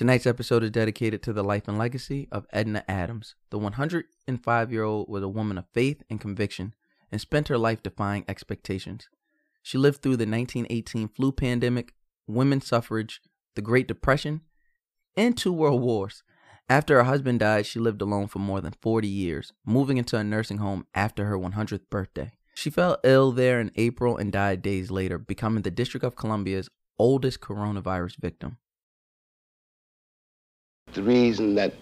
Tonight's episode is dedicated to the life and legacy of Edna Adams. The 105 year old was a woman of faith and conviction and spent her life defying expectations. She lived through the 1918 flu pandemic, women's suffrage, the Great Depression, and two world wars. After her husband died, she lived alone for more than 40 years, moving into a nursing home after her 100th birthday. She fell ill there in April and died days later, becoming the District of Columbia's oldest coronavirus victim. The reason that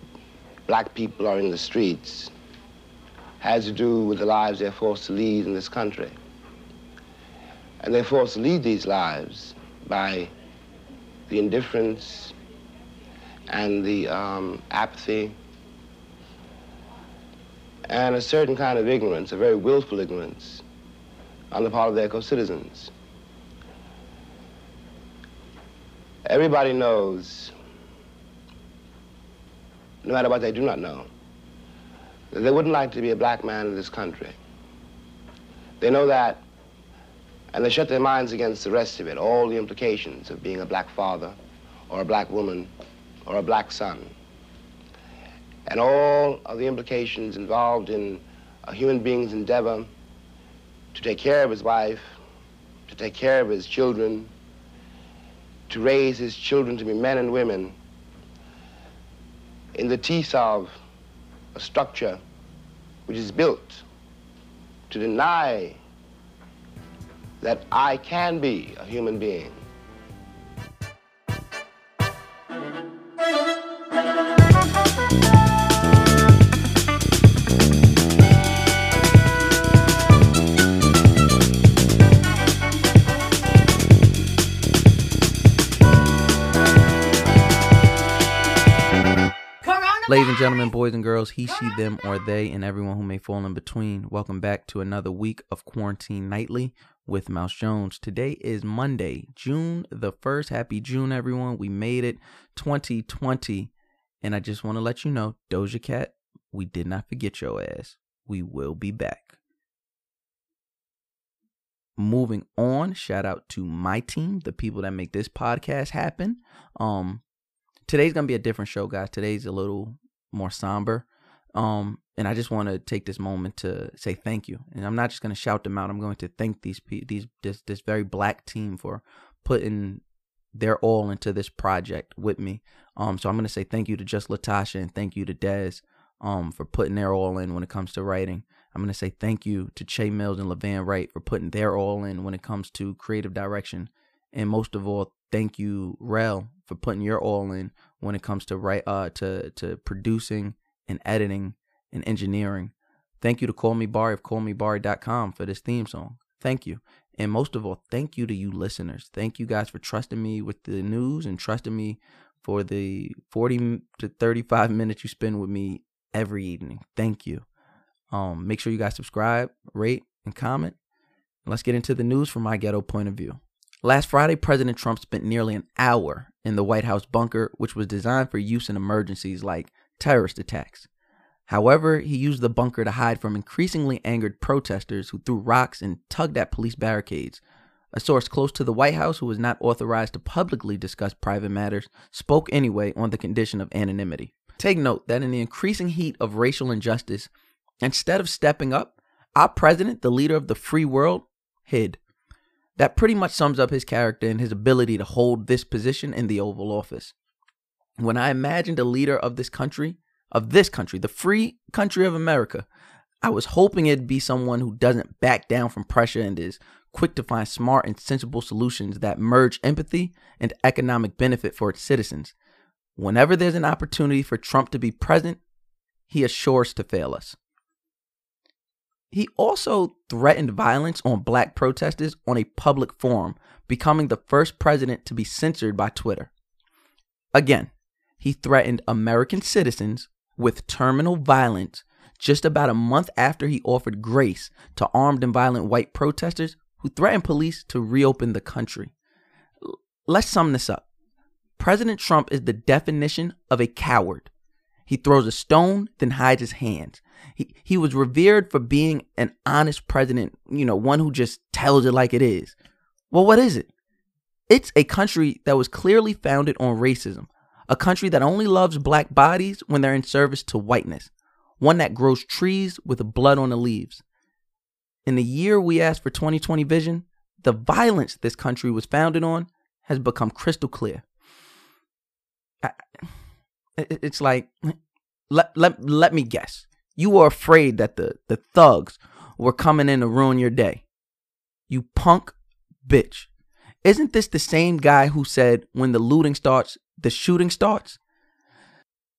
black people are in the streets has to do with the lives they're forced to lead in this country. And they're forced to lead these lives by the indifference and the um, apathy and a certain kind of ignorance, a very willful ignorance on the part of their co-citizens. Everybody knows, no matter what they do not know, that they wouldn't like to be a black man in this country. They know that, and they shut their minds against the rest of it, all the implications of being a black father or a black woman or a black son, and all of the implications involved in a human being's endeavor to take care of his wife, to take care of his children, to raise his children to be men and women in the teeth of a structure which is built to deny that I can be a human being. Gentlemen, boys and girls, he, she, them, or they, and everyone who may fall in between, welcome back to another week of Quarantine Nightly with Mouse Jones. Today is Monday, June the 1st. Happy June, everyone. We made it 2020. And I just want to let you know, Doja Cat, we did not forget your ass. We will be back. Moving on, shout out to my team, the people that make this podcast happen. Um, today's gonna be a different show, guys. Today's a little more somber. Um, and I just want to take this moment to say thank you. And I'm not just gonna shout them out. I'm going to thank these these this this very black team for putting their all into this project with me. Um, so I'm gonna say thank you to just Latasha and thank you to Dez um for putting their all in when it comes to writing. I'm gonna say thank you to Che Mills and Levan Wright for putting their all in when it comes to creative direction. And most of all, thank you, Rel, for putting your all in when it comes to write uh to to producing and editing and engineering. Thank you to Call Me Barry of callmebari.com for this theme song. Thank you. And most of all, thank you to you listeners. Thank you guys for trusting me with the news and trusting me for the 40 to 35 minutes you spend with me every evening. Thank you. Um, make sure you guys subscribe, rate, and comment. Let's get into the news from my ghetto point of view. Last Friday, President Trump spent nearly an hour in the White House bunker, which was designed for use in emergencies like terrorist attacks. However, he used the bunker to hide from increasingly angered protesters who threw rocks and tugged at police barricades. A source close to the White House, who was not authorized to publicly discuss private matters, spoke anyway on the condition of anonymity. Take note that in the increasing heat of racial injustice, instead of stepping up, our president, the leader of the free world, hid. That pretty much sums up his character and his ability to hold this position in the Oval Office. When I imagined a leader of this country, of this country, the free country of America, I was hoping it'd be someone who doesn't back down from pressure and is quick to find smart and sensible solutions that merge empathy and economic benefit for its citizens. Whenever there's an opportunity for Trump to be present, he assures to fail us. He also threatened violence on black protesters on a public forum, becoming the first president to be censored by Twitter. Again, he threatened American citizens with terminal violence just about a month after he offered grace to armed and violent white protesters who threatened police to reopen the country. Let's sum this up. President Trump is the definition of a coward. He throws a stone, then hides his hands. He he was revered for being an honest president, you know, one who just tells it like it is. Well, what is it? It's a country that was clearly founded on racism, a country that only loves black bodies when they're in service to whiteness, one that grows trees with blood on the leaves. In the year we asked for 2020 vision, the violence this country was founded on has become crystal clear. It's like, let, let, let me guess. You were afraid that the, the thugs were coming in to ruin your day. You punk bitch. Isn't this the same guy who said, when the looting starts, the shooting starts?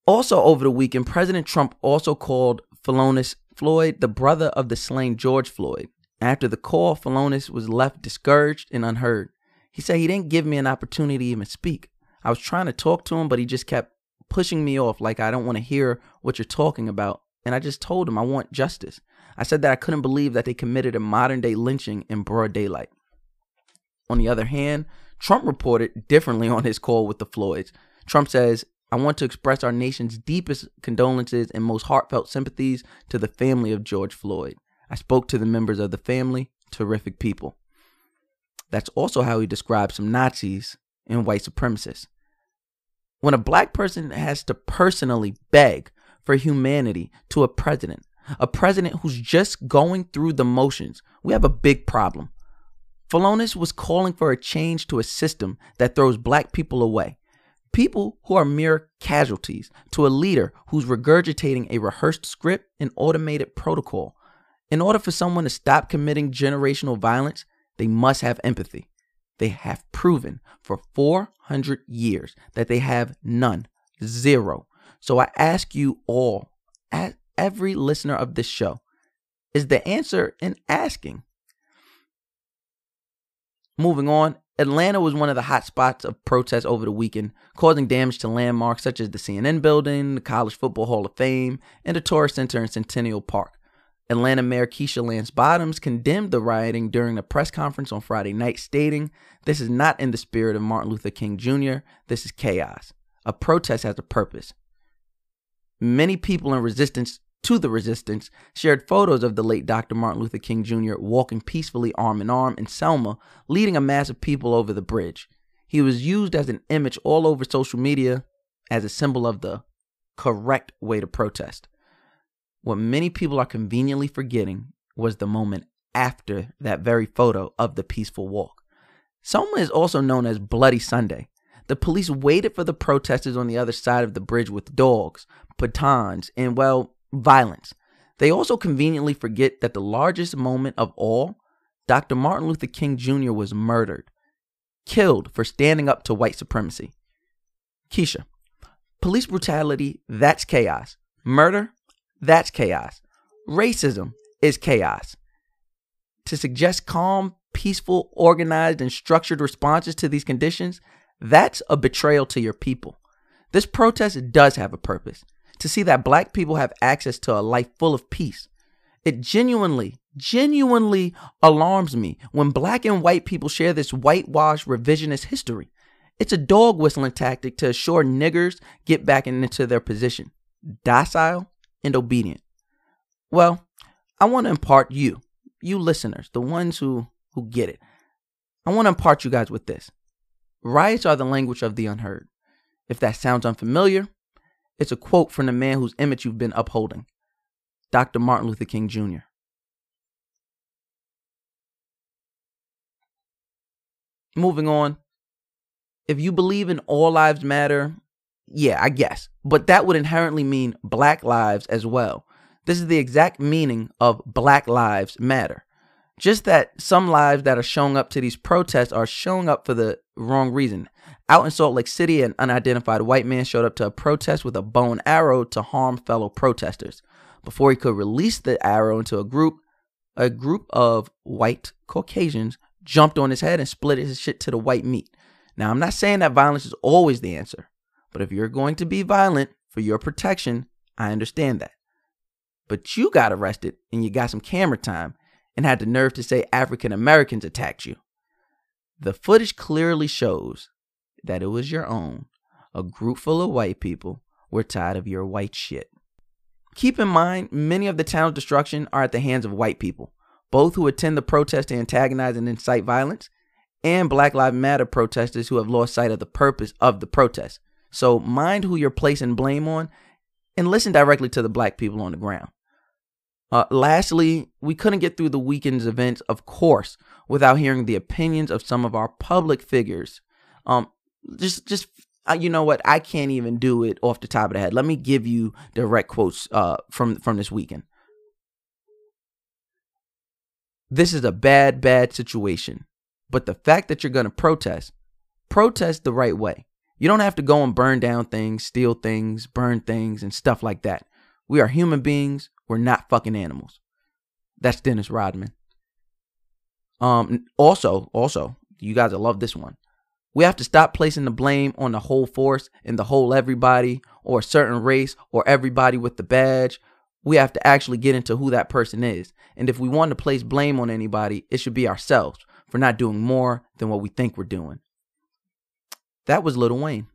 Also, over the weekend, President Trump also called Philonise Floyd the brother of the slain George Floyd. After the call, Philonise was left discouraged and unheard. He said he didn't give me an opportunity to even speak. I was trying to talk to him, but he just kept pushing me off like I don't want to hear what you're talking about. And I just told him I want justice. I said that I couldn't believe that they committed a modern day lynching in broad daylight. On the other hand, Trump reported differently on his call with the Floyds. Trump says, I want to express our nation's deepest condolences and most heartfelt sympathies to the family of George Floyd. I spoke to the members of the family, terrific people. That's also how he describes some Nazis and white supremacists. When a black person has to personally beg for humanity to a president, a president who's just going through the motions, we have a big problem. Philonise was calling for a change to a system that throws black people away. People who are mere casualties to a leader who's regurgitating a rehearsed script and automated protocol. In order for someone to stop committing generational violence, they must have empathy. They have proven for 400 years that they have none, zero. So I ask you all, every listener of this show, is the answer in asking? Moving on, Atlanta was one of the hot spots of protests over the weekend, causing damage to landmarks such as the CNN building, the College Football Hall of Fame, and the Tourist Center in Centennial Park. Atlanta Mayor Keisha Lance Bottoms condemned the rioting during a press conference on Friday night, stating, This is not in the spirit of Martin Luther King Jr., this is chaos. A protest has a purpose. Many people in resistance to the resistance shared photos of the late Dr. Martin Luther King Jr. walking peacefully arm in arm in Selma, leading a mass of people over the bridge. He was used as an image all over social media as a symbol of the correct way to protest. What many people are conveniently forgetting was the moment after that very photo of the peaceful walk. Selma is also known as Bloody Sunday. The police waited for the protesters on the other side of the bridge with dogs, batons, and, well, violence. They also conveniently forget that the largest moment of all, Dr. Martin Luther King Jr. was murdered, killed for standing up to white supremacy. Keisha, police brutality, that's chaos. Murder, that's chaos. Racism is chaos. To suggest calm, peaceful, organized, and structured responses to these conditions, that's a betrayal to your people. This protest does have a purpose to see that black people have access to a life full of peace. It genuinely, genuinely alarms me when black and white people share this whitewashed revisionist history. It's a dog whistling tactic to assure niggers get back into their position, docile and obedient. Well, I want to impart you, you listeners, the ones who who get it. I want to impart you guys with this. Riots are the language of the unheard. If that sounds unfamiliar, it's a quote from the man whose image you've been upholding Dr. Martin Luther King Jr. Moving on. If you believe in all lives matter, yeah, I guess. But that would inherently mean black lives as well. This is the exact meaning of Black Lives Matter. Just that some lives that are showing up to these protests are showing up for the wrong reason. Out in Salt Lake City, an unidentified white man showed up to a protest with a bow and arrow to harm fellow protesters. Before he could release the arrow into a group, a group of white Caucasians jumped on his head and split his shit to the white meat. Now, I'm not saying that violence is always the answer, but if you're going to be violent for your protection, I understand that. But you got arrested and you got some camera time and had the nerve to say African Americans attacked you. The footage clearly shows that it was your own. A group full of white people were tired of your white shit. Keep in mind, many of the town's destruction are at the hands of white people, both who attend the protest to antagonize and incite violence, and Black Lives Matter protesters who have lost sight of the purpose of the protest. So mind who you're placing blame on and listen directly to the black people on the ground. Uh, lastly, we couldn't get through the weekend's events, of course, without hearing the opinions of some of our public figures. Um, just, just uh, you know what? I can't even do it off the top of the head. Let me give you direct quotes uh, from from this weekend. This is a bad, bad situation. But the fact that you're going to protest, protest the right way. You don't have to go and burn down things, steal things, burn things, and stuff like that. We are human beings. We're not fucking animals. That's Dennis Rodman. Um. Also, also, you guys will love this one. We have to stop placing the blame on the whole force and the whole everybody or a certain race or everybody with the badge. We have to actually get into who that person is. And if we want to place blame on anybody, it should be ourselves for not doing more than what we think we're doing. That was Lil Wayne.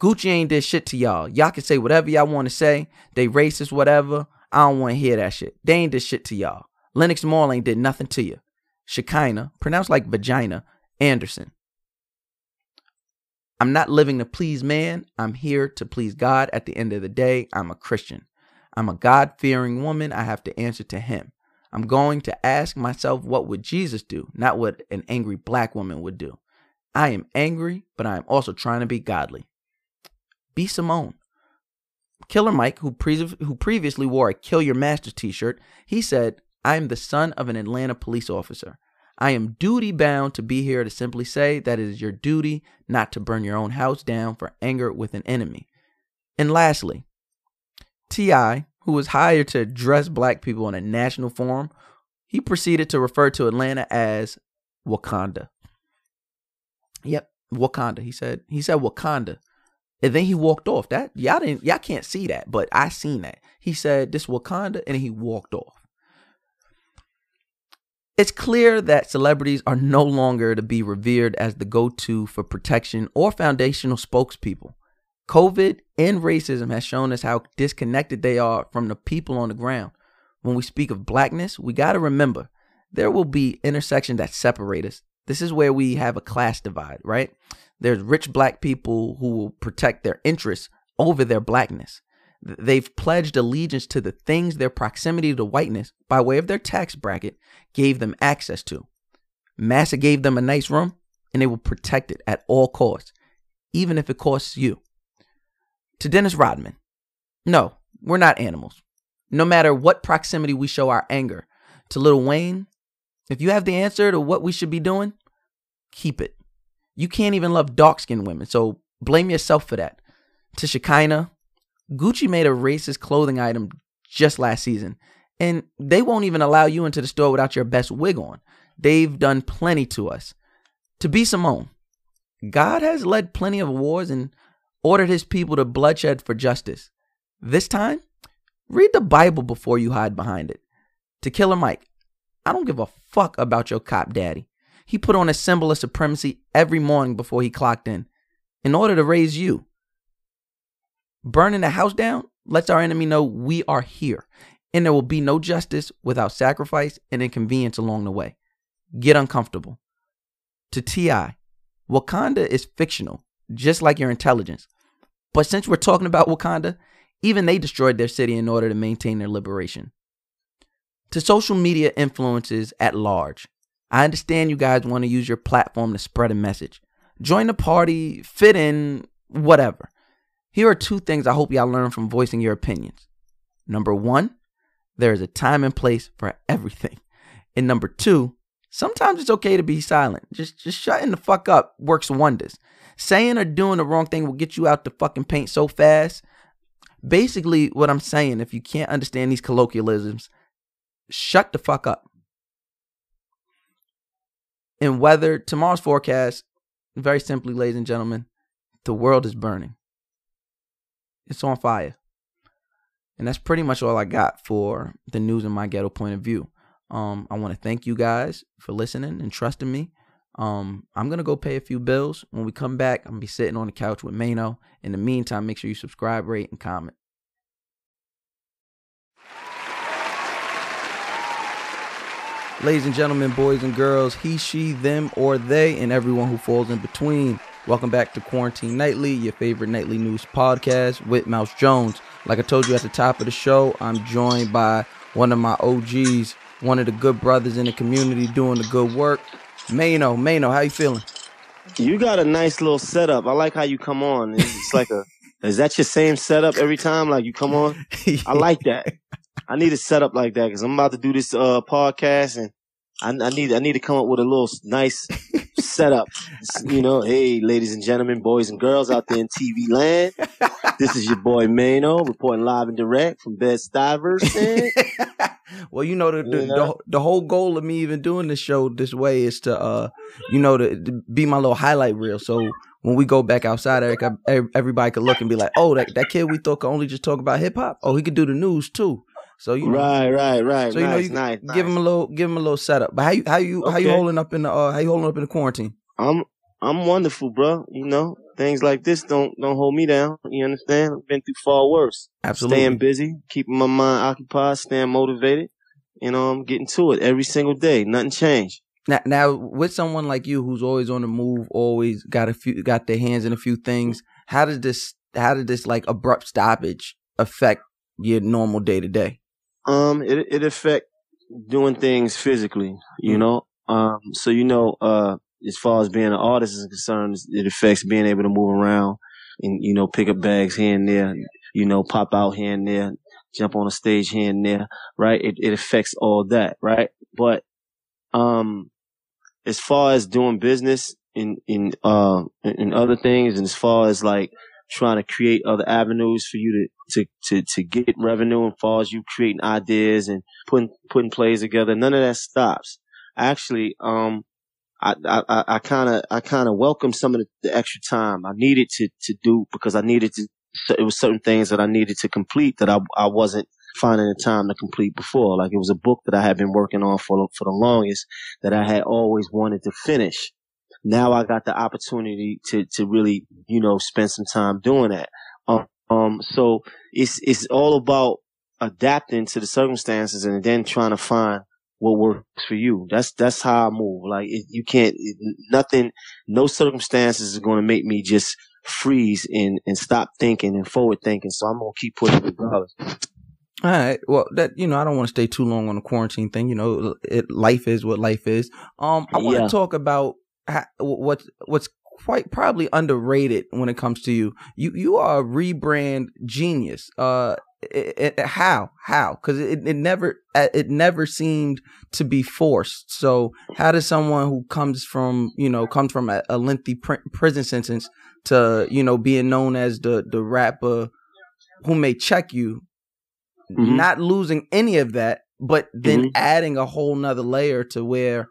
Gucci ain't did shit to y'all. Y'all can say whatever y'all want to say. They racist, whatever. I don't want to hear that shit. They ain't did shit to y'all. Lenox Mall ain't did nothing to you. Shekinah, pronounced like vagina, Anderson. I'm not living to please man. I'm here to please God. At the end of the day, I'm a Christian. I'm a God fearing woman. I have to answer to him. I'm going to ask myself, what would Jesus do? Not what an angry black woman would do. I am angry, but I am also trying to be godly. B. Simone. Killer Mike, who, pre- who previously wore a Kill Your Master t shirt, he said, I am the son of an Atlanta police officer. I am duty bound to be here to simply say that it is your duty not to burn your own house down for anger with an enemy. And lastly, T.I., who was hired to address black people in a national forum, he proceeded to refer to Atlanta as Wakanda. Yep, Wakanda. He said he said Wakanda. And then he walked off. That y'all didn't y'all can't see that, but I seen that. He said this Wakanda and he walked off. It's clear that celebrities are no longer to be revered as the go-to for protection or foundational spokespeople. COVID and racism has shown us how disconnected they are from the people on the ground. When we speak of blackness, we got to remember there will be intersections that separate us. This is where we have a class divide, right? There's rich black people who will protect their interests over their blackness. They've pledged allegiance to the things their proximity to whiteness, by way of their tax bracket, gave them access to. Massa gave them a nice room, and they will protect it at all costs, even if it costs you to Dennis Rodman. No, we're not animals. No matter what proximity we show our anger to Little Wayne, if you have the answer to what we should be doing, keep it. You can't even love dark skinned women, so blame yourself for that. To Shekinah, Gucci made a racist clothing item just last season, and they won't even allow you into the store without your best wig on. They've done plenty to us. To B. Simone, God has led plenty of wars and ordered his people to bloodshed for justice. This time, read the Bible before you hide behind it. To Killer Mike, I don't give a fuck about your cop daddy. He put on a symbol of supremacy every morning before he clocked in in order to raise you. Burning the house down lets our enemy know we are here and there will be no justice without sacrifice and inconvenience along the way. Get uncomfortable. To T.I., Wakanda is fictional just like your intelligence. But since we're talking about Wakanda, even they destroyed their city in order to maintain their liberation. To social media influences at large, I understand you guys want to use your platform to spread a message. Join the party, fit in, whatever. Here are two things I hope y'all learn from voicing your opinions. Number one, there is a time and place for everything. And number two, sometimes it's okay to be silent. Just just shutting the fuck up works wonders. Saying or doing the wrong thing will get you out the fucking paint so fast. Basically, what I'm saying, if you can't understand these colloquialisms, shut the fuck up. And weather, tomorrow's forecast, very simply, ladies and gentlemen, the world is burning. It's on fire. And that's pretty much all I got for the news in my ghetto point of view. Um, I want to thank you guys for listening and trusting me. Um, I'm gonna go pay a few bills. When we come back, I'm gonna be sitting on the couch with Maino. In the meantime, make sure you subscribe, rate, and comment. Ladies and gentlemen, boys and girls, he, she, them, or they, and everyone who falls in between. Welcome back to Quarantine Nightly, your favorite nightly news podcast with Mouse Jones. Like I told you at the top of the show, I'm joined by one of my OGs, one of the good brothers in the community doing the good work. Maino, Maino, how you feeling? You got a nice little setup. I like how you come on. It's like a, is that your same setup every time? Like you come on? I like that. I need a setup like that because I'm about to do this uh podcast and I, I, need I need to come up with a little nice setup. You know, hey, ladies and gentlemen, boys and girls out there in TV land, this is your boy Maino reporting live and direct from Bed Stuyvesant. well, you know the the, you know the, the whole goal of me even doing this show this way is to uh you know to, to be my little highlight reel. So when we go back outside, Eric, everybody could look and be like, "Oh, that that kid we thought could only just talk about hip hop. Oh, he could do the news too." So you know, right, right, right. So you nice, know, you nice, give nice. him a little, give him a little setup. But how you, how you, okay. how you holding up in the, uh, how you holding up in the quarantine? I'm, I'm wonderful, bro. You know, things like this don't don't hold me down. You understand? I've been through far worse. Absolutely. Staying busy, keeping my mind occupied, staying motivated. You know, I'm getting to it every single day. Nothing changed. Now, now, with someone like you who's always on the move, always got a few, got their hands in a few things. How did this, how did this like abrupt stoppage affect your normal day to day? Um, it it affect doing things physically, you mm-hmm. know. Um, so you know, uh, as far as being an artist is concerned, it affects being able to move around and you know pick up bags here and there, you know, pop out here and there, jump on a stage here and there, right? It it affects all that, right? But um, as far as doing business in in uh in other things, and as far as like trying to create other avenues for you to, to, to, to get revenue and far as you creating ideas and putting, putting plays together. None of that stops. Actually, um, I, I, I kind of, I kind of welcome some of the, the, extra time I needed to, to do because I needed to, it was certain things that I needed to complete that I, I wasn't finding the time to complete before. Like it was a book that I had been working on for, for the longest that I had always wanted to finish now I got the opportunity to, to really, you know, spend some time doing that. Um, um, so it's, it's all about adapting to the circumstances and then trying to find what works for you. That's, that's how I move. Like it, you can't, it, nothing, no circumstances is going to make me just freeze and, and stop thinking and forward thinking. So I'm going to keep pushing regardless. All right. Well, that you know, I don't want to stay too long on the quarantine thing. You know, it, life is what life is. Um, I want to yeah. talk about what's what's quite probably underrated when it comes to you. You you are a rebrand genius. Uh, it, it, how how because it, it never it never seemed to be forced. So how does someone who comes from you know comes from a, a lengthy pr- prison sentence to you know being known as the the rapper who may check you, mm-hmm. not losing any of that, but then mm-hmm. adding a whole nother layer to where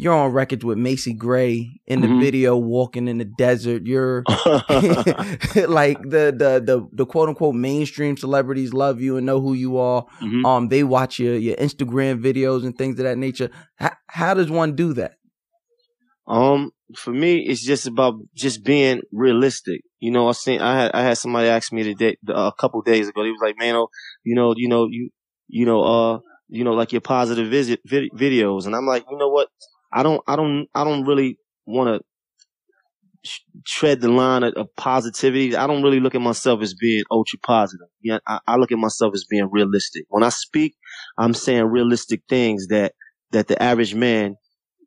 you're on record with Macy Gray in the mm-hmm. video walking in the desert. You're like the, the the the quote unquote mainstream celebrities love you and know who you are. Mm-hmm. Um, they watch your your Instagram videos and things of that nature. How, how does one do that? Um, for me, it's just about just being realistic. You know, I seen I had I had somebody ask me today a couple days ago. He was like, "Man, oh, you know, you know, you you know, uh, you know, like your positive visit vid- videos," and I'm like, you know what? I don't, I don't, I don't really want to tread the line of, of, positivity. I don't really look at myself as being ultra positive. Yeah, I, I, look at myself as being realistic. When I speak, I'm saying realistic things that that the average man,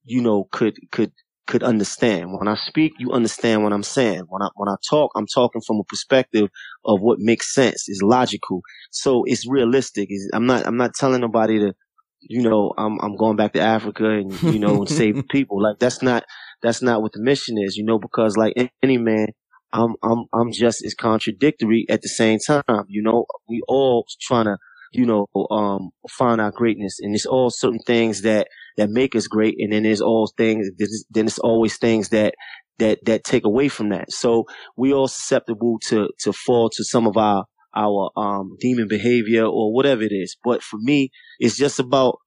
you know, could could could understand. When I speak, you understand what I'm saying. When I when I talk, I'm talking from a perspective of what makes sense. Is logical. So it's realistic. It's, I'm not I'm not telling nobody to you know, I'm I'm going back to Africa and you know and save people. Like that's not that's not what the mission is, you know, because like any man, I'm I'm I'm just as contradictory at the same time. You know, we all trying to you know um find our greatness, and it's all certain things that that make us great, and then there's all things then it's always things that that that take away from that. So we all susceptible to to fall to some of our our um, demon behavior or whatever it is. But for me, it's just about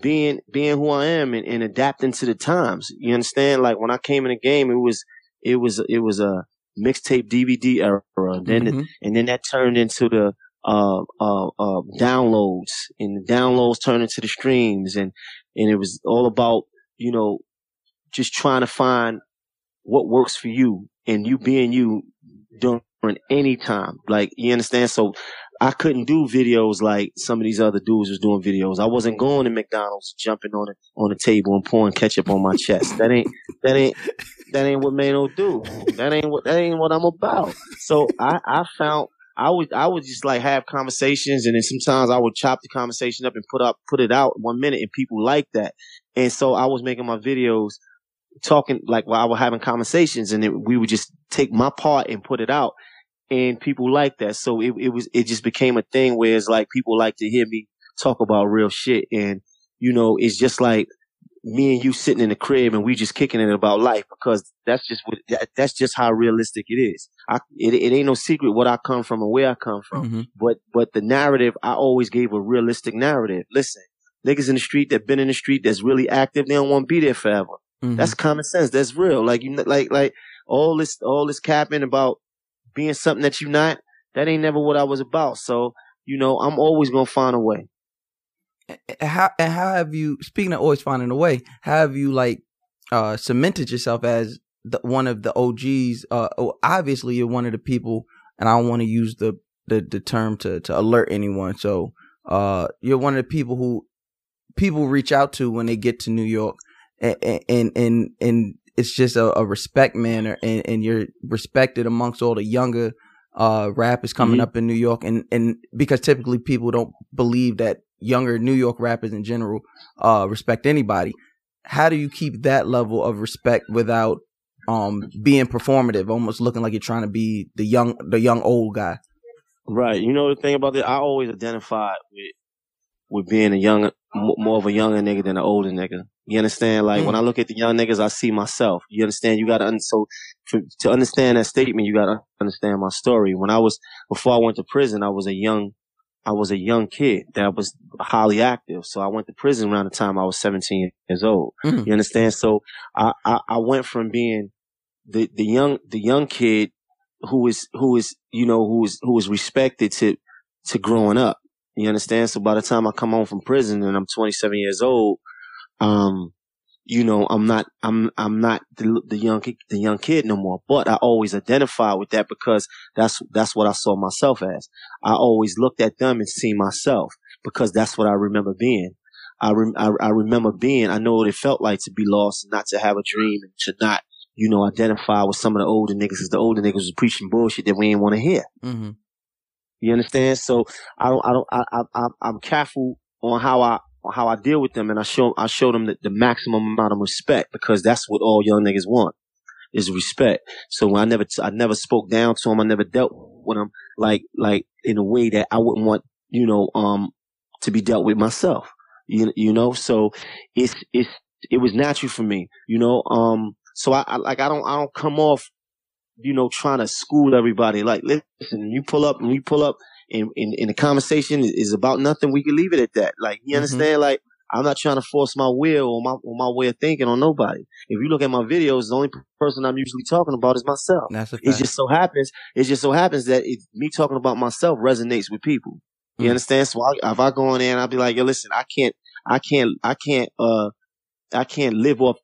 being being who I am and, and adapting to the times. You understand? Like when I came in the game, it was it was it was a mixtape DVD era, and then mm-hmm. and then that turned into the uh, uh, uh, downloads, and the downloads turned into the streams, and and it was all about you know just trying to find what works for you and you being you during any time. Like, you understand? So I couldn't do videos like some of these other dudes was doing videos. I wasn't going to McDonald's, jumping on it on the table and pouring ketchup on my chest. That ain't that ain't that ain't what Maino do. That ain't what that ain't what I'm about. So I I found I would I would just like have conversations and then sometimes I would chop the conversation up and put up put it out one minute and people like that. And so I was making my videos talking like while I was having conversations and it, we would just take my part and put it out and people like that. So it, it was, it just became a thing where it's like people like to hear me talk about real shit. And, you know, it's just like me and you sitting in the crib and we just kicking it about life because that's just what, that, that's just how realistic it is. I, it, it ain't no secret what I come from and where I come from. Mm-hmm. But, but the narrative, I always gave a realistic narrative. Listen, niggas in the street that been in the street that's really active, they don't want to be there forever. Mhm. That's common sense. That's real. Like you, like like all this, all this capping about being something that you're not. That ain't never what I was about. So you know, I'm always gonna find a way. how and how have you speaking of always finding a way how have you like uh cemented yourself as the one of the og's uh obviously you're one of the people and i don't want to use the, the the term to to alert anyone so uh you're one of the people who people reach out to when they get to new york and and and, and it's just a, a respect manner and, and you're respected amongst all the younger uh rappers coming Mhm. up in New York and and because typically people don't believe that younger New York rappers in general uh respect anybody. How do you keep that level of respect without um being performative, almost looking like you're trying to be the young the young old guy? Right. You know the thing about that, I always identified with with being a young, more of a younger nigga than an older nigga. You understand? Like Mm. when I look at the young niggas, I see myself. You understand? You gotta, un- so for, to understand that statement, you gotta understand my story. When I was, before I went to prison, I was a young, I was a young kid that was highly active. So I went to prison around the time I was 17 years old. Mm. You understand? So I, I, I went from being the, the young, the young kid who is, who is, you know, who is, who is respected to, to growing up. You understand? So by the time I come home from prison and I'm 27 years old, um, you know, I'm not, I'm, I'm not the, the young, the young kid no more, but I always identify with that because that's, that's what I saw myself as. I always looked at them and see myself because that's what I remember being. I, rem- I, I remember being, I know what it felt like to be lost, and not to have a dream and to not, you know, identify with some of the older niggas because the older niggas was preaching bullshit that we didn't want to hear. Mm-hmm. You understand? So I don't, I don't, I, I, I'm careful on how I, on how I deal with them, and I show, I show them the, the maximum amount of respect because that's what all young niggas want is respect. So I never, I never spoke down to them. I never dealt with them like, like in a way that I wouldn't want, you know, um, to be dealt with myself. You, you know, so it's, it's, it was natural for me, you know, um, so I, I like, I don't, I don't come off you know, trying to school everybody. Like, listen, you pull up and we pull up and, and, and the conversation is about nothing. We can leave it at that. Like, you Mhm. understand? Like, I'm not trying to force my will or my, or my way of thinking on nobody. If you look at my videos, the only person I'm usually talking about is myself. That's. It just so happens, it just so happens that it, me talking about myself resonates with people. You Mm. understand? So I, if I go in there and I'll be like, yo, listen, I can't, I can't, I can't, uh, I can't live off,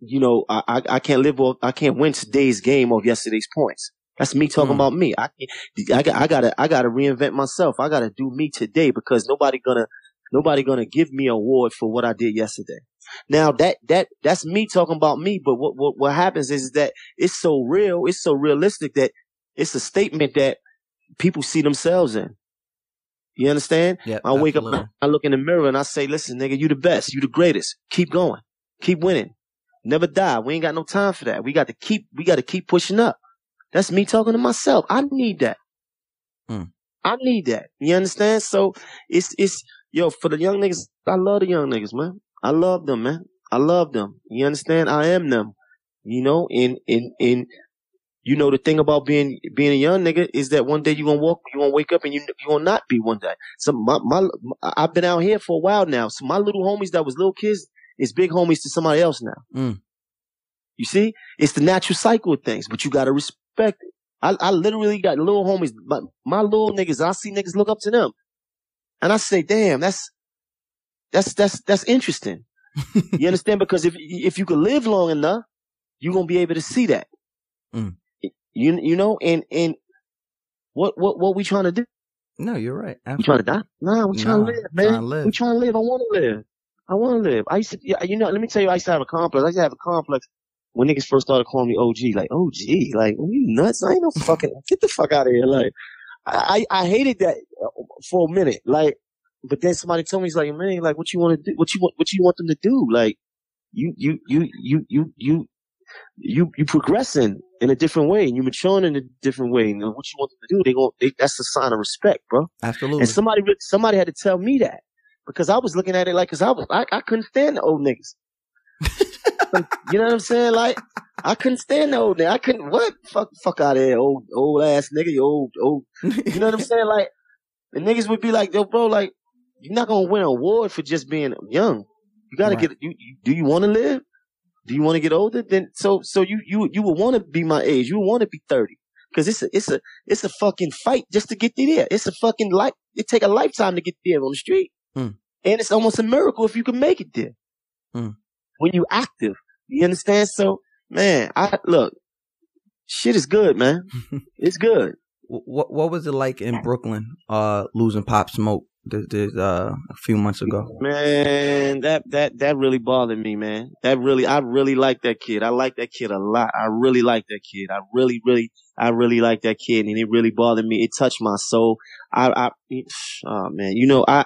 you know, I, I, I can't live off, I can't win today's game off yesterday's points. That's me talking Mm. about me. I, can't- I, got, I gotta, I gotta reinvent myself. I gotta do me today because nobody gonna, nobody gonna give me an award for what I did yesterday. Now that, that, that's me talking about me. But what, what, what happens is that it's so real. It's so realistic that it's a statement that people see themselves in. You understand? Yep, I wake absolutely. up, I look in the mirror and I say, listen, nigga, you the best. You the greatest. Keep going. Keep winning. Never die. We ain't got no time for that. We got to keep, we got to keep pushing up. That's me talking to myself. I need that. Hmm. I need that. You understand? So it's, it's, yo, for the young niggas, I love the young niggas, man. I love them, man. I love them. You understand? I am them. You know, and, and, and, you know, the thing about being, being a young nigga is that one day you gonna walk, you gonna wake up and you, you gonna not be one day. So my, my, I've been out here for a while now. So my little homies that was little kids is big homies to somebody else now. Mm. You see, it's the natural cycle of things, but you gotta respect it. I, I literally got little homies, my, my little niggas. I see niggas look up to them, and I say, damn, that's that's that's that's interesting. you understand? Because if if you could live long enough, you're gonna be able to see that. Mm. You you know, and and what what what we trying to do? No, you're right. We trying to die? Nah, we trying Nah, to live, man. trying to live. We trying to live. I want to live. I want to live. I used to, yeah, you know, let me tell you, I used to have a complex. I used to have a complex when niggas first started calling me OG. Like, OG, like, are you nuts? I ain't no fucking, get the fuck out of here. Like, I, I I hated that uh, for a minute. Like, but then somebody told me, he's like, man, like, what you want to do? What you want, what you want them to do? Like, you, you, you, you, you, you, you, you progressing in a different way and you maturing in a different way. And what you want them to do, they go, they, that's a sign of respect, bro. Absolutely. And somebody, somebody had to tell me that because I was looking at it like, cause I was, I, I couldn't stand the old niggas. you know what I'm saying? Like, I couldn't stand the old nigga. I couldn't, what? Fuck, fuck out of here, old, old ass nigga, you old, old. You know what I'm saying? Like, the niggas would be like, yo, bro, like, you're not gonna win an award for just being young. You gotta Right. get, you, you, do you wanna live? Do you want to get older? Then, so, so you, you, you would want to be my age. You would want to be 30. Cause it's a, it's a, it's a fucking fight just to get there. It's a fucking life. It take a lifetime to get there on the street. Mm. And it's almost a miracle if you can make it there. Mm. When you active. You understand? So, man, I, look, shit is good, man. it's good. what what was it like in Brooklyn? Uh, losing Pop Smoke this, this, uh a few months ago. Man, that, that, that really bothered me, man. That really, I really like that kid. I like that kid a lot. I really like that kid. I really, really, I really like that kid and it really bothered me. It touched my soul. I, I, oh man, you know, I,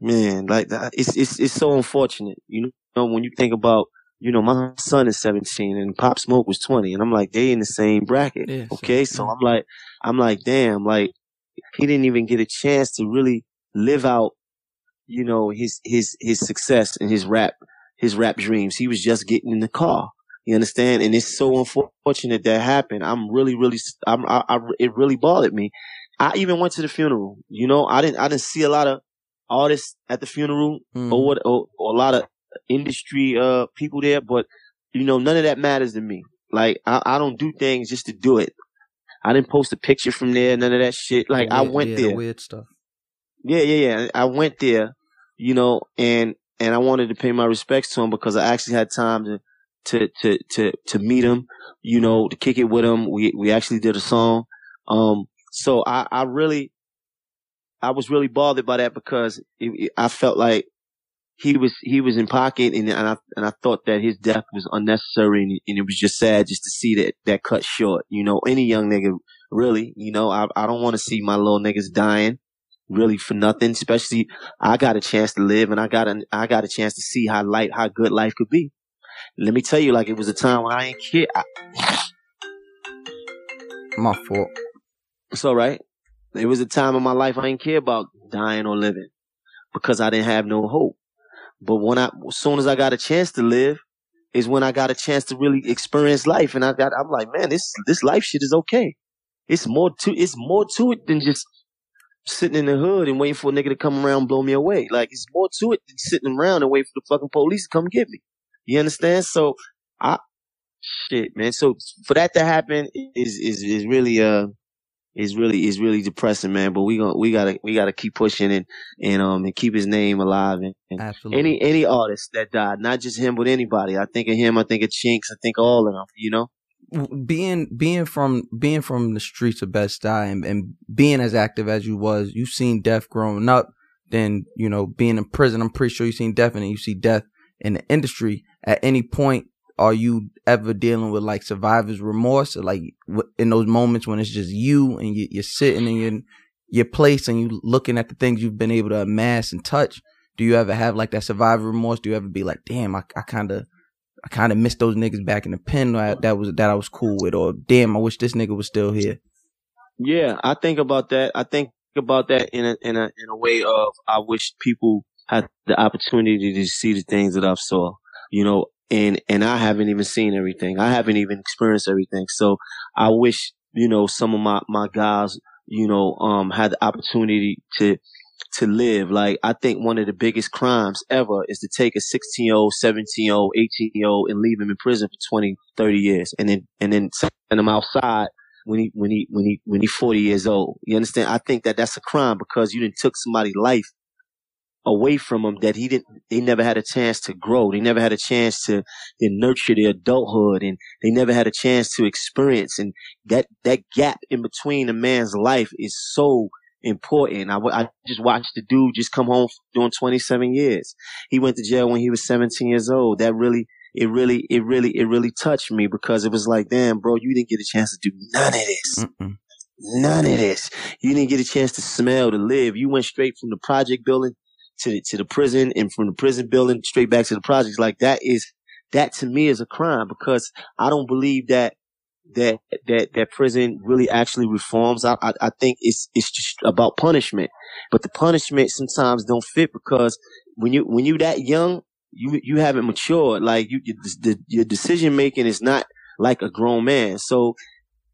man, like that, it's, it's, it's so unfortunate. You know, when you think about, you know, my son is 17 and Pop Smoke was 20 and I'm like, they in the same bracket. Yeah, so- Okay. So I'm like, I'm like, damn, like he didn't even get a chance to really live out, you know, his, his, his success and his rap, his rap dreams. He was just getting in the car. You understand? And it's so unfortunate that happened. I'm really, really, I'm, I, I, it really bothered me. I even went to the funeral. You know, I didn't, I didn't see a lot of artists at the funeral Mm. or what, or, or a lot of industry, uh, people there, but you know, none of that matters to me. Like, I, I don't do things just to do it. I didn't post a picture from there, none of that shit. Like, I went yeah, there. The weird stuff. Yeah, yeah, yeah. I went there, you know, and and I wanted to pay my respects to him because I actually had time to to to to to meet him, you know, to kick it with him. We we actually did a song. Um, so I I really I was really bothered by that because it, it- I felt like he was he was in pocket and and I and I thought that his death was unnecessary and, and it was just sad just to see that that cut short. You know, any young nigga really, you know, I I don't want to see my little niggas dying really for nothing. Especially I got a chance to live and I got a I got a chance to see how light how good life could be. Let me tell you, like it was a time when I ain't kid. I, My fault. All right. It was a time in my life I didn't care about dying or living because I didn't have no hope. But when I, as soon as I got a chance to live, is when I got a chance to really experience life. And I got, I'm like, man, this this life shit is okay. It's more to it's more to it than just sitting in the hood and waiting for a nigga to come around and blow me away. Like it's more to it than sitting around and waiting for the fucking police to come get me. You understand? So I shit, man. So for that to happen is is is really uh is really is really depressing, man. But we gonna we gotta we gotta keep pushing and and um and keep his name alive and, and Absolutely. any any artist that died, not just him, but anybody. I think of him. I think of Chinx. I think of all of them. You know. being being from being from the streets of Bed Stuy and, and being as active as you was, you've seen death growing up. Then you know being in prison, I'm pretty sure you've seen death, and you see death in the industry. At any point, are you ever dealing with like survivor's remorse, or like in those moments when it's just you and you, you're sitting in your your place and you looking at the things you've been able to amass and touch? Do you ever have like that survivor remorse? Do you ever be like, damn, I, I kind of I kind of missed those niggas back in the pen that, that was that I was cool with, or damn, I wish this nigga was still here. Yeah, I think about that. I think about that in a in a in a way of I wish people had the opportunity to see the things that I've saw. You know, and and I haven't even seen everything. I haven't even experienced everything. So I wish you know some of my my guys you know um had the opportunity to to live. Like I think one of the biggest crimes ever is to take a 16 year old, 17 year old, 18 year old and leave him in prison for 20, 30 years and then and then send him outside when he when he when he when he 40 years old. You understand? I think that that's a crime because you didn't took somebody's life away from them that he didn't, they never had a chance to grow. They never had a chance to, to nurture their adulthood and they never had a chance to experience. And that, that gap in between a man's life is so important. I, I just watched the dude just come home doing 27 years. He went to jail when he was 17 years old. That really, it really, it really, it really touched me because it was like, damn, bro, you didn't get a chance to do none of this. Mm-mm. None of this. You didn't get a chance to smell, to live. You went straight from the project building to the, to the prison and from the prison building straight back to the projects. Like that is, that to me is a crime because I don't believe that that that that prison really actually reforms. I, I, I think it's it's just about punishment, but the punishment sometimes don't fit because when you when you that young, you you haven't matured. Like you, the, your decision making is not like a grown man. So,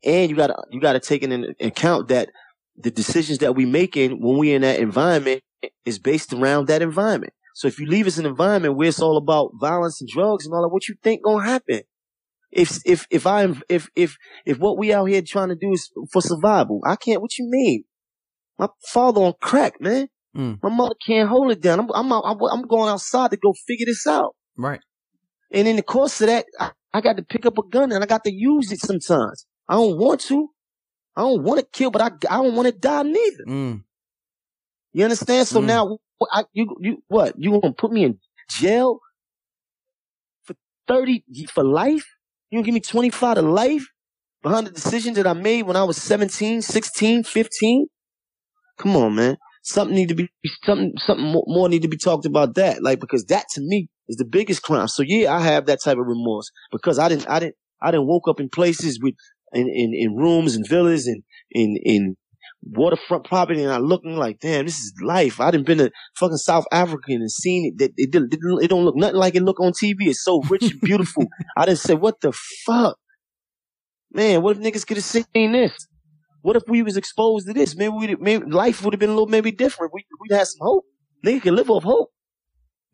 and you gotta you gotta take into account that the decisions that we making when we in that environment is based around that environment. So if you leave us an environment where it's all about violence and drugs and all that, what you think gonna happen? if if if I'm if if if what we out here trying to do is for survival, I can't. What you mean? My father on crack, man. Mm. My mother can't hold it down. I'm I'm I'm going outside to go figure this out. Right. And in the course of that, I, I got to pick up a gun and I got to use it sometimes. I don't want to. I don't want to kill, but I I don't want to die neither. Mm. You understand? So mm. now, I, you you what? You gonna put me in jail for thirty for life? You gonna give me 25 to life behind the decision that I made when I was 17, 16, 15? Come on, man. Something need to be, something, something more need to be talked about that. Like, because that to me is the biggest crime. So yeah, I have that type of remorse because I didn't, I didn't, I didn't woke up in places with, in, in, in rooms and villas and in, in waterfront property and I looking like, damn, this is life. I didn't been to fucking South Africa and seen it. It, it, it, it don't look nothing like it look on TV. It's so rich and beautiful. I didn't say, what the fuck? Man, what if niggas could have seen this? What if we was exposed to this? Maybe we maybe life would have been a little maybe different. We we'd have some hope. Nigga can live off hope.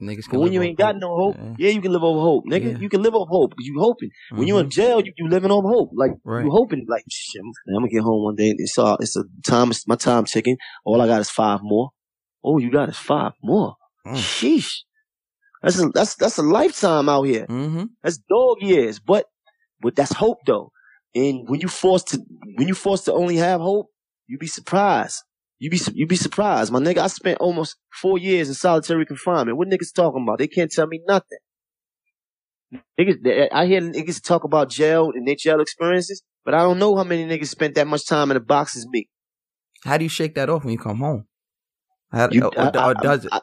Niggas but when you ain't got hope. no hope, yeah. yeah. you can live over hope, nigga. Yeah. You can live over hope because you hoping. Mm-hmm. When you in mm-hmm. jail, you, you living over hope. Like right. you hoping, like shit, I'm gonna get home one day. It's all it's a time. It's my time ticking. All I got is five more. Oh, you got is five more. Mm. Sheesh. That's a that's that's a lifetime out here. Mm-hmm. That's dog years, but but that's hope though. And when you forced to when you forced to only have hope, you be surprised you be you be surprised, my nigga. I spent almost four years in solitary confinement. What niggas talking about? They can't tell me nothing. Niggas, I hear niggas talk about jail and their jail experiences, but I don't know how many niggas spent that much time in a box as me. How do you shake that off when you come home? How, you, or, I, or, does it? I,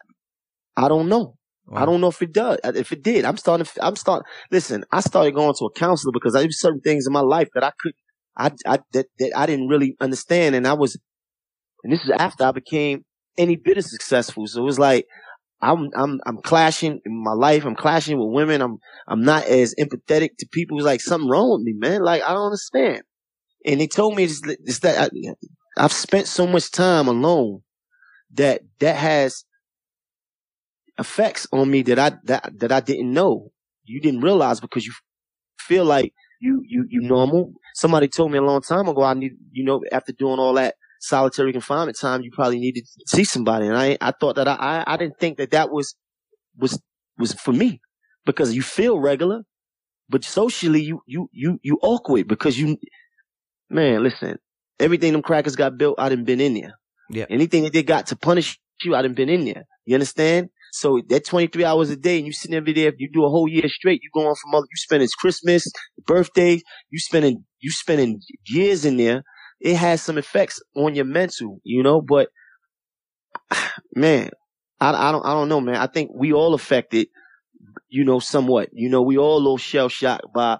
I don't know. Wow. I don't know if it does. If it did, I'm starting. I'm starting. Listen, I started going to a counselor because there was certain things in my life that I could, I, I that, that I didn't really understand, and I was and this is after I became any bit of successful. So it was like, I'm, I'm, I'm clashing in my life. I'm clashing with women. I'm, I'm not as empathetic to people. It's like something wrong with me, man. Like I don't understand. And they told me it's, it's that I, I've spent so much time alone that that has effects on me that I that that I didn't know. You didn't realize because you feel like you you you normal. Somebody told me a long time ago I need you know after doing all that solitary confinement time, you probably needed to see somebody. And I, I thought that I, I didn't think that that was, was, was for me because you feel regular, but socially you, you, you, you awkward because you, man, listen, everything them crackers got built, I didn't been in there. Yeah. Anything that they got to punish you, I didn't been in there. You understand? So that 23 hours a day and you sitting every day, if you do a whole year straight, you going from other, you spending Christmas, birthdays, you spending, you spending years in there it has some effects on your mental, you know, but man, I, I don't, I don't know, man. I think we all affected, you know, somewhat, you know, we all a little shell shocked by,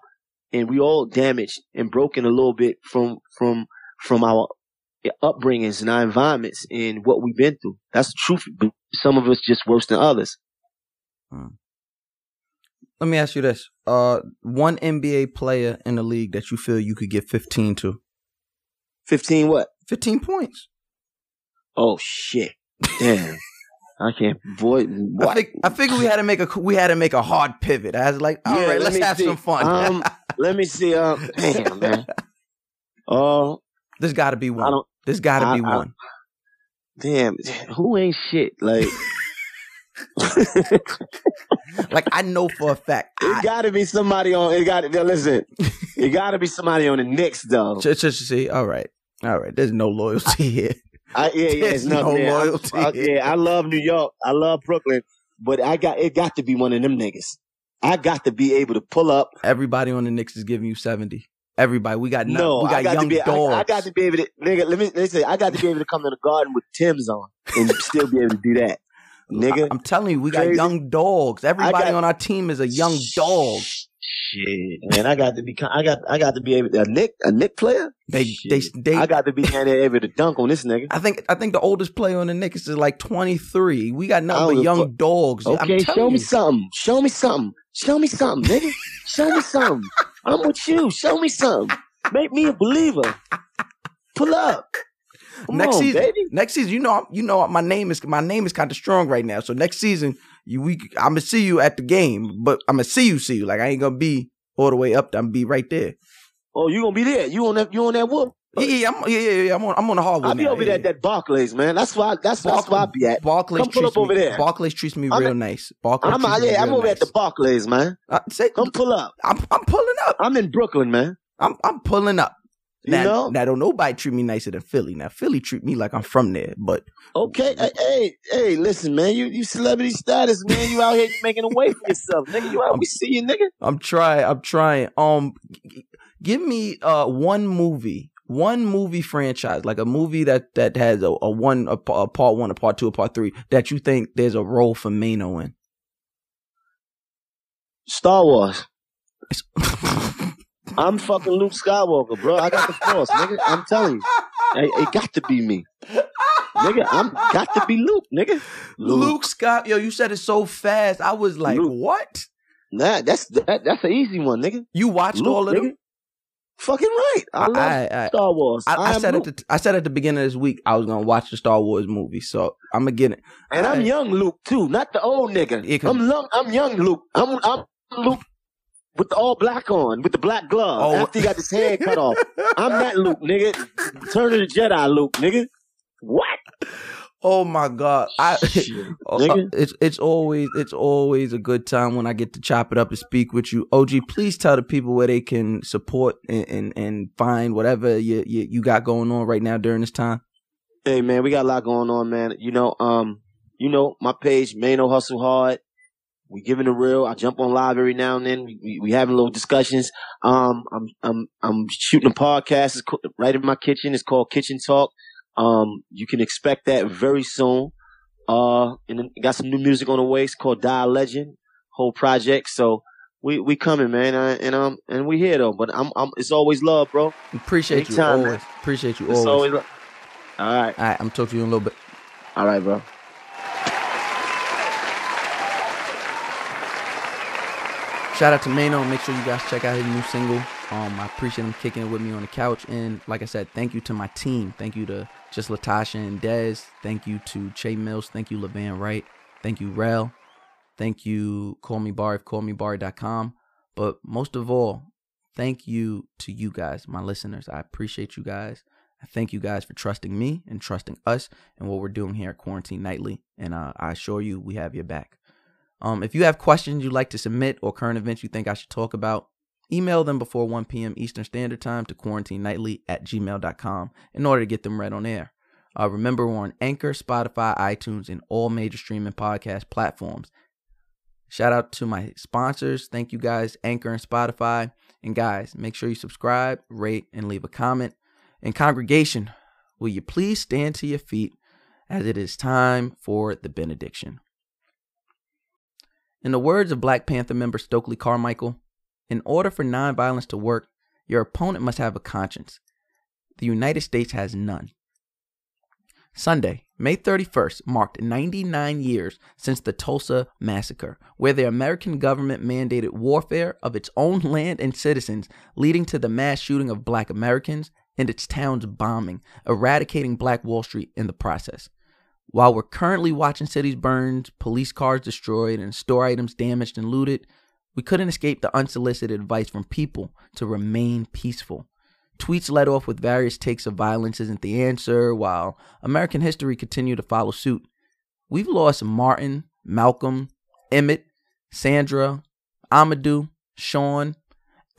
and we all damaged and broken a little bit from, from, from our upbringings and our environments and what we've been through. That's the truth. But some of us just worse than others. Hmm. Let me ask you this. Uh, one NBA player in the league that you feel you could get 15 to. 15 what? 15 points. Oh shit. Damn. I can't boy what? I, think, I figured we had to make a we had to make a hard pivot. I was like, all yeah, right, let's have see. some fun. um, let me see. Um, damn man. Oh, uh, there's got to be one. There's got to be I, one. Damn, who ain't shit? Like, like I know for a fact. It I, got to be somebody on. It got to listen. it got to be somebody on the Knicks though. just, just see, all right, all right. There's no loyalty here. I, yeah, yeah, There's it's nothing. no there. I'm- uh, loyalty. I- yeah, I love New York. I love Brooklyn, but I got it. Got to be one of them niggas. I got to be able to pull up. Everybody on the Knicks is giving you seventy. Everybody, we got no, we got, I got young to be. I, dogs. I got to be able to. Nigga, let me let me say. I got to be able to come to the garden with Tim's on and still be able to do that, nigga. I'm telling you, we got young dogs. Everybody got- on our team is a young dog. Shit, man, I got to be. I got. I got to be able. A Nick, a Nick player. They, they, Shit. they. I got to be able to dunk on this nigga. I think, I think the oldest player on the Knicks is like 23. We got nothing but young fuck. dogs. Okay, show me something. Show me something. Show me something, nigga. Show me something. I'm with you. Show me something. Make me a believer. Pull up. Come next on, season, baby. next season, you know, you know, my name is my name is kind of strong right now. So next season, you we I'm gonna see you at the game, but I'm gonna see you, see you. Like I ain't gonna be all the way up. I'm gonna be right there. Oh, you gonna be there? You on that? You on that wood? Yeah, yeah, yeah, I'm, yeah, yeah. I'm on, I'm on the hardwood. I'll be now, over yeah, there at that Barclays, man. That's why. That's that's where I be at. Barclays Come pull up over there. Barclays treats me I'm real nice. Barclays I'm treats me yeah. I'm over at the. Barclays, man. Uh, say, Come pull up. I'm I'm pulling up. I'm in Brooklyn, man. I'm I'm pulling up. You Now, know? now don't nobody treat me nicer than Philly. Now Philly treat me like I'm from there, but Okay, hey, hey, hey, listen, man. You you celebrity status, man. You out here making a way for yourself, nigga. You out? We see you, nigga. I'm trying. I'm trying. Um, give me uh one movie, one movie franchise, like a movie that that has a, a one a, a part one, a part two, a part three that you think there's a role for Maino in. Star Wars. I'm fucking Luke Skywalker, bro. I got the force, nigga. I'm telling you. It, got to be me. Nigga, I'm got to be Luke, nigga. Luke Scott, yo, you said it so fast. I was like, Luke. what? Nah, that's that, that's an easy one, nigga. You watched Luke, all of nigga. them? Fucking right. I love I, I, Star Wars. I, I said Luke. at the I said at the beginning of this week I was gonna watch the Star Wars movie, so I'm gonna get it. and I'm young Luke too, not the old nigga. Yeah, I'm young. I'm young Luke. I'm I'm Luke with the all black on, with the black glove. Oh. After he got his head cut off, I'm that Luke, nigga. Turn of the Jedi, Luke, nigga. What? Oh my god! I Uh, nigga. it's it's always it's always a good time when I get to chop it up and speak with you. OG, please tell the people where they can support and and, and find whatever you, you you got going on right now during this time. Hey man, we got a lot going on, man. You know, um, you know, my page, Maino Hustle Hard. We giving the real. I jump on live every now and then. We, we, we having little discussions. Um, I'm I'm I'm shooting a podcast. It's co- right in my kitchen. It's called Kitchen Talk. Um, you can expect that very soon. Uh, and then got some new music on the way. It's called Die Legend. Whole project. So we we coming, man. Uh, and um and we here though. But I'm I'm. It's always love, bro. Appreciate you Anytime, always. Appreciate you It's always. always. Love. All right. All right, I'm talking to you in a little bit. All right, bro. Shout out to Maino. Make sure you guys check out his new single. Um, I appreciate him kicking it with me on the couch. And like I said, thank you to my team. Thank you to just Latasha and Dez. Thank you to Che Mills. Thank you, Levan Wright. Thank you, Rel. Thank you, Call Me Bar, callmebar.com. But most of all, thank you to you guys, my listeners. I appreciate you guys. I thank you guys for trusting me and trusting us and what we're doing here at Quarantine Nightly. And uh, I assure you, we have your back. Um, if you have questions you'd like to submit or current events you think I should talk about, email them before 1 p.m. Eastern Standard Time to quarantinenightly at gmail.com in order to get them read on air. Uh, remember, we're on Anchor, Spotify, iTunes, and all major streaming podcast platforms. Shout out to my sponsors. Thank you guys, Anchor and Spotify. And guys, make sure you subscribe, rate, and leave a comment. And congregation, will you please stand to your feet as it is time for the benediction? In the words of Black Panther member Stokely Carmichael, in order for nonviolence to work, your opponent must have a conscience. The United States has none. Sunday, May 31st, marked 99 years since the Tulsa Massacre, where the American government mandated warfare of its own land and citizens, leading to the mass shooting of black Americans and its towns bombing, eradicating Black Wall Street in the process. While we're currently watching cities burned, police cars destroyed, and store items damaged and looted, we couldn't escape the unsolicited advice from people to remain peaceful. Tweets led off with various takes of violence isn't the answer, while American history continued to follow suit. We've lost Martin, Malcolm, Emmett, Sandra, Amadou, Sean,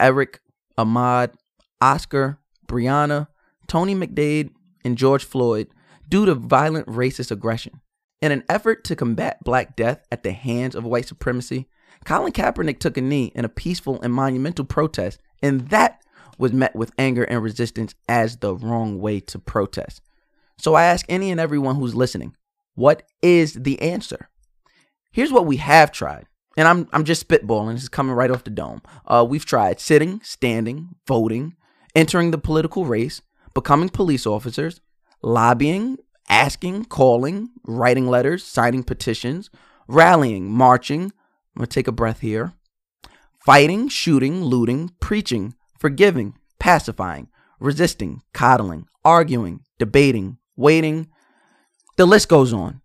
Eric, Ahmad, Oscar, Brianna, Tony McDade, and George Floyd due to violent racist aggression. In an effort to combat Black death at the hands of white supremacy, Colin Kaepernick took a knee in a peaceful and monumental protest, and that was met with anger and resistance as the wrong way to protest. So I ask any and everyone who's listening, what is the answer? Here's what we have tried. And I'm I'm just spitballing. This is coming right off the dome. Uh, we've tried sitting, standing, voting, entering the political race, becoming police officers, lobbying, asking, calling, writing letters, signing petitions, rallying, marching. I'm gonna take a breath here. Fighting, shooting, looting, preaching, forgiving, pacifying, resisting, coddling, arguing, debating, waiting. The list goes on.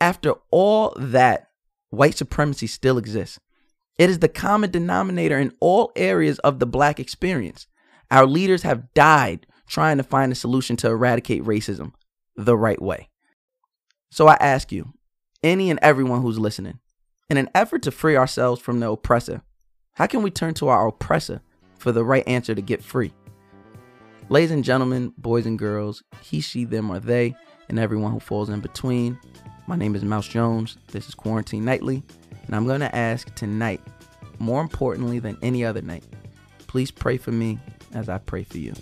After all that, white supremacy still exists. It is the common denominator in all areas of the black experience. Our leaders have died trying to find a solution to eradicate racism the right way. So I ask you, any and everyone who's listening, in an effort to free ourselves from the oppressor, how can we turn to our oppressor for the right answer to get free? Ladies and gentlemen, boys and girls, he, she, them, or they, and everyone who falls in between, my name is Mouse Jones. This is Quarantine Nightly, and I'm going to ask tonight, more importantly than any other night, please pray for me as I pray for you.